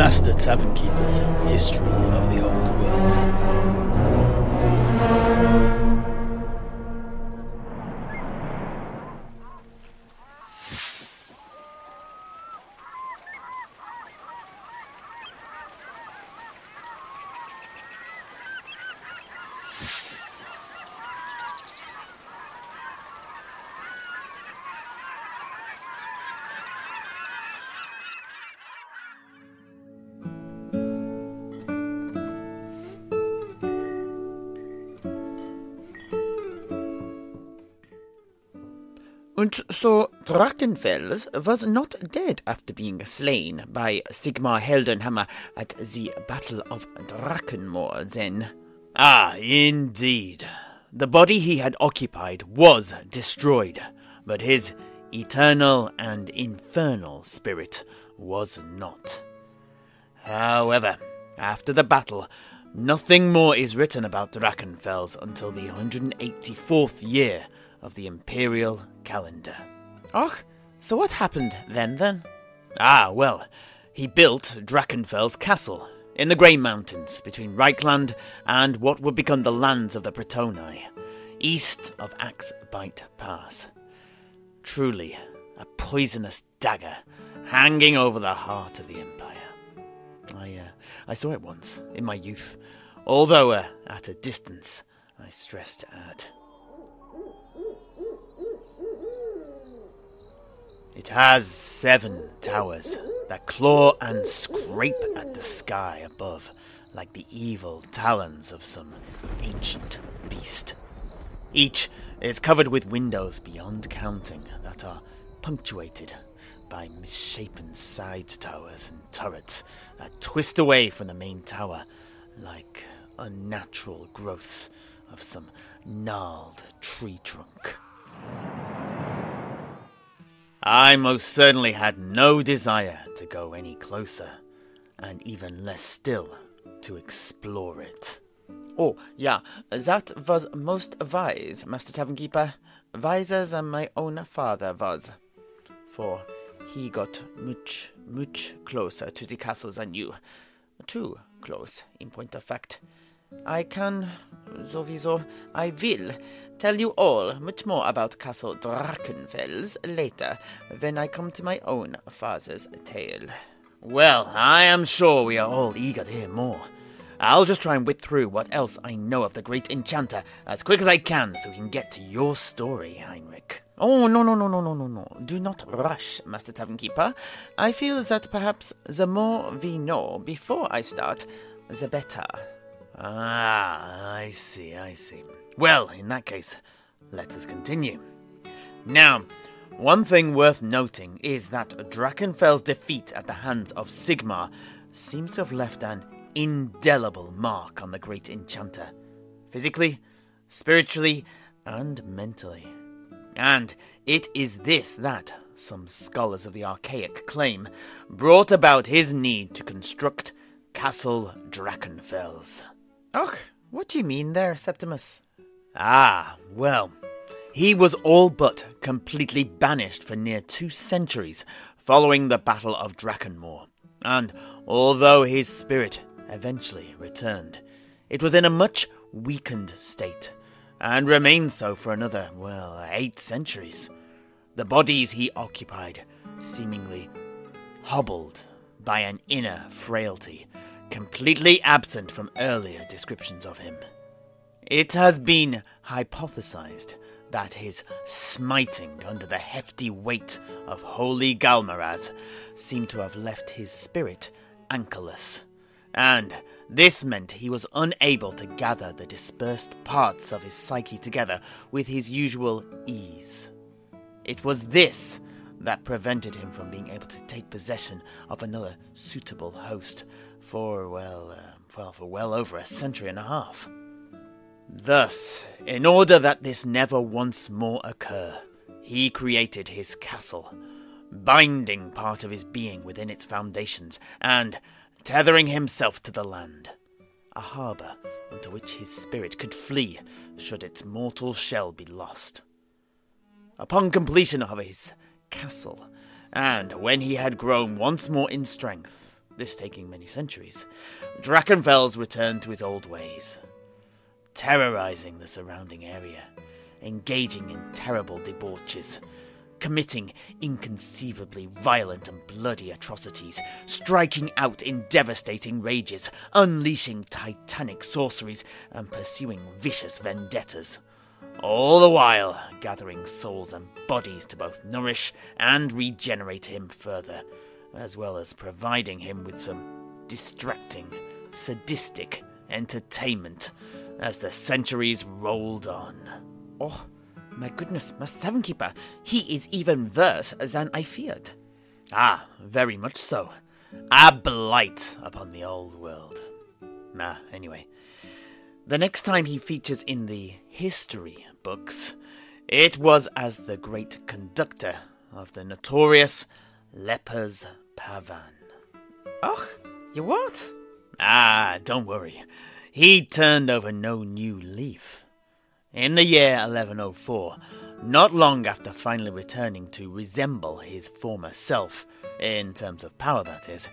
Master Tavern Keeper's History of the Old World. And so Drachenfels was not dead after being slain by Sigmar Heldenhammer at the Battle of Drachenmoor, then. Ah, indeed. The body he had occupied was destroyed, but his eternal and infernal spirit was not. However, after the battle, nothing more is written about Drachenfels until the 184th year of the Imperial calendar. Och, so what happened then, then? Ah, well, he built Drachenfels Castle in the Grey Mountains between Reikland and what would become the lands of the Bretonni, east of Axe Bite Pass. Truly, a poisonous dagger hanging over the heart of the Empire. I, uh, I saw it once in my youth, although uh, at a distance, I stress to add. It has seven towers that claw and scrape at the sky above like the evil talons of some ancient beast. Each is covered with windows beyond counting that are punctuated by misshapen side towers and turrets that twist away from the main tower like unnatural growths of some gnarled tree trunk. I most certainly had no desire to go any closer, and even less still to explore it. Oh, yeah, that was most wise, Master Tavern Keeper. Wiser than my own father was. For he got much, much closer to the castle than you. Too close, in point of fact. I can, sowieso, I will tell you all much more about Castle Drachenfels later, when I come to my own father's tale. Well, I am sure we are all eager to hear more. I'll just try and whip through what else I know of the great enchanter as quick as I can so we can get to your story, Heinrich. Oh, no, no, no, no, no, no, no. Do not rush, Master Tavern Keeper. I feel that perhaps the more we know before I start, the better. Ah, I see, I see. Well, in that case, let us continue. Now, one thing worth noting is that Drachenfels' defeat at the hands of Sigmar seems to have left an indelible mark on the great enchanter, physically, spiritually, and mentally. And it is this that, some scholars of the archaic claim, brought about his need to construct Castle Drachenfels. Och, what do you mean there, Septimus? Ah, well, he was all but completely banished for near two centuries following the Battle of Drachenmoor, and although his spirit eventually returned, it was in a much weakened state, and remained so for another, well, eight centuries. The bodies he occupied seemingly hobbled by an inner frailty, completely absent from earlier descriptions of him. It has been hypothesized that his smiting under the hefty weight of holy Ghal Maraz seemed to have left his spirit anchorless, and this meant he was unable to gather the dispersed parts of his psyche together with his usual ease. It was this that prevented him from being able to take possession of another suitable host for, well, uh, well, for well over a century and a half. Thus, in order that this never once more occur, he created his castle, binding part of his being within its foundations, and tethering himself to the land, a harbour unto which his spirit could flee should its mortal shell be lost. Upon completion of his castle, and when he had grown once more in strength, this taking many centuries, Drachenfels returned to his old ways, terrorizing the surrounding area, engaging in terrible debauches, committing inconceivably violent and bloody atrocities, striking out in devastating rages, unleashing titanic sorceries, and pursuing vicious vendettas. All the while gathering souls and bodies to both nourish and regenerate him further, as well as providing him with some distracting, sadistic entertainment as the centuries rolled on. Oh, my goodness, Master Tavernkeeper, he is even worse than I feared. Ah, very much so. A blight upon the old world. Ah, anyway. The next time he features in the history books, it was as the great conductor of the notorious Lepers Pavan. Oh, you what? Ah, don't worry. He turned over no new leaf. In the year 1104, not long after finally returning to resemble his former self, in terms of power that is,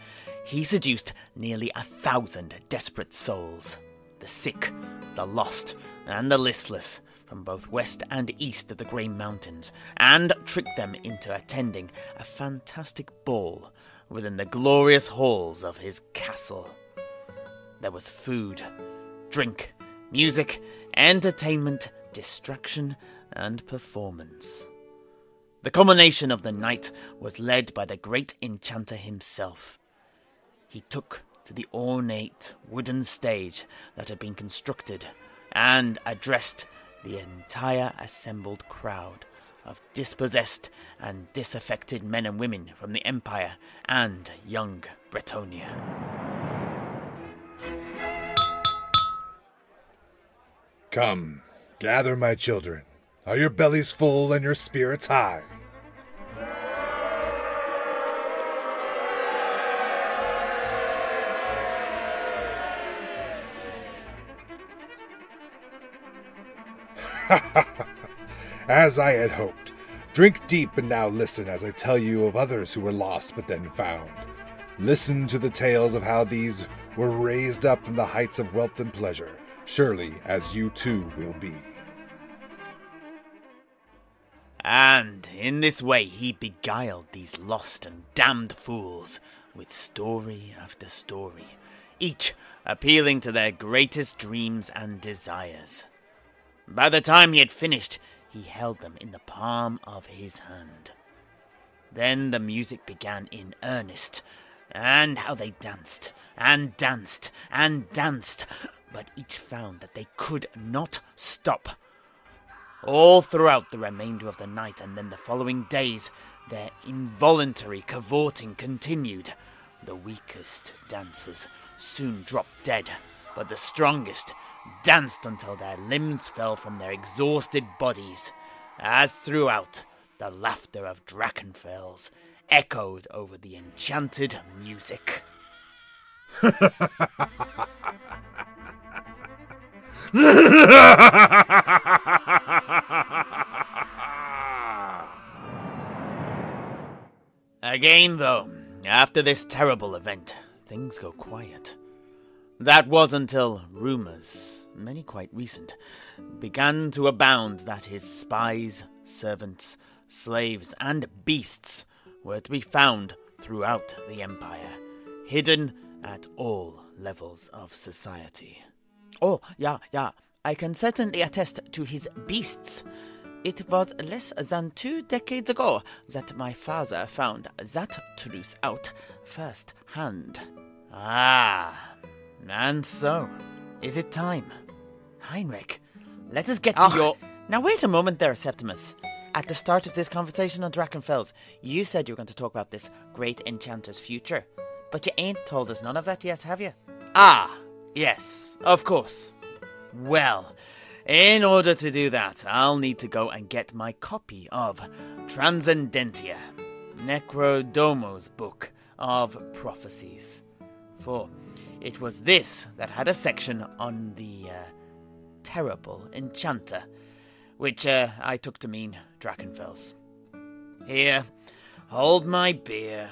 he seduced nearly a thousand desperate souls the sick, the lost, and the listless from both west and east of the Grey Mountains, and tricked them into attending a fantastic ball within the glorious halls of his castle. There was food, drink, music, entertainment, distraction, and performance. The culmination of the night was led by the great enchanter himself. He took to the ornate wooden stage that had been constructed and addressed the entire assembled crowd of dispossessed and disaffected men and women from the Empire and young Bretonnia. Come, gather, my children. Are your bellies full and your spirits high? as I had hoped. Drink deep and now listen as I tell you of others who were lost but then found. Listen to the tales of how these were raised up from the heights of wealth and pleasure, surely as you too will be. And in this way he beguiled these lost and damned fools with story after story, each appealing to their greatest dreams and desires. By the time he had finished, he held them in the palm of his hand. Then the music began in earnest, and how they danced, and danced, and danced, but each found that they could not stop. All throughout the remainder of the night and then the following days, their involuntary cavorting continued. The weakest dancers soon dropped dead, but the strongest danced until their limbs fell from their exhausted bodies, as throughout the laughter of Drachenfels echoed over the enchanted music. Again, though, after this terrible event, things go quiet. That was until rumors, many quite recent, began to abound that his spies, servants, slaves, and beasts were to be found throughout the Empire, hidden at all levels of society. Oh, yeah, yeah, I can certainly attest to his beasts. It was less than two decades ago that my father found that truth out first hand. Ah, and so, is it time? Heinrich, let us get to Oh, your. Now, wait a moment there, Septimus. At the start of this conversation on Drachenfels, you said you were going to talk about this great enchanter's future. But you ain't told us none of that yet, have you? Ah, yes, of course. Well, in order to do that, I'll need to go and get my copy of Transcendentia, Necrodomo's book of prophecies. For it was this that had a section on the uh, terrible enchanter, which uh, I took to mean Drachenfels. Here, hold my beer